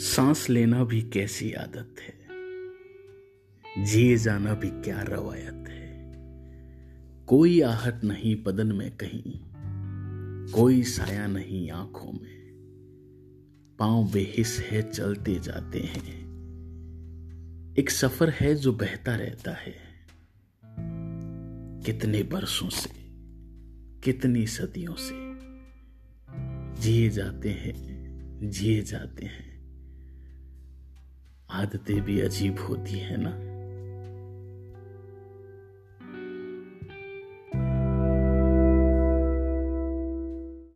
सांस लेना भी कैसी आदत है? जिए जाना भी क्या रवायत है? कोई आहट नहीं बदन में कहीं, कोई साया नहीं आँखों में। पाँव बेहिस है, चलते जाते हैं। एक सफ़र है जो बहता रहता है। कितने बरसों से, कितनी सदियों से। जिए जाते हैं, जिए जाते हैं। आदतें भी अजीब होती है ना।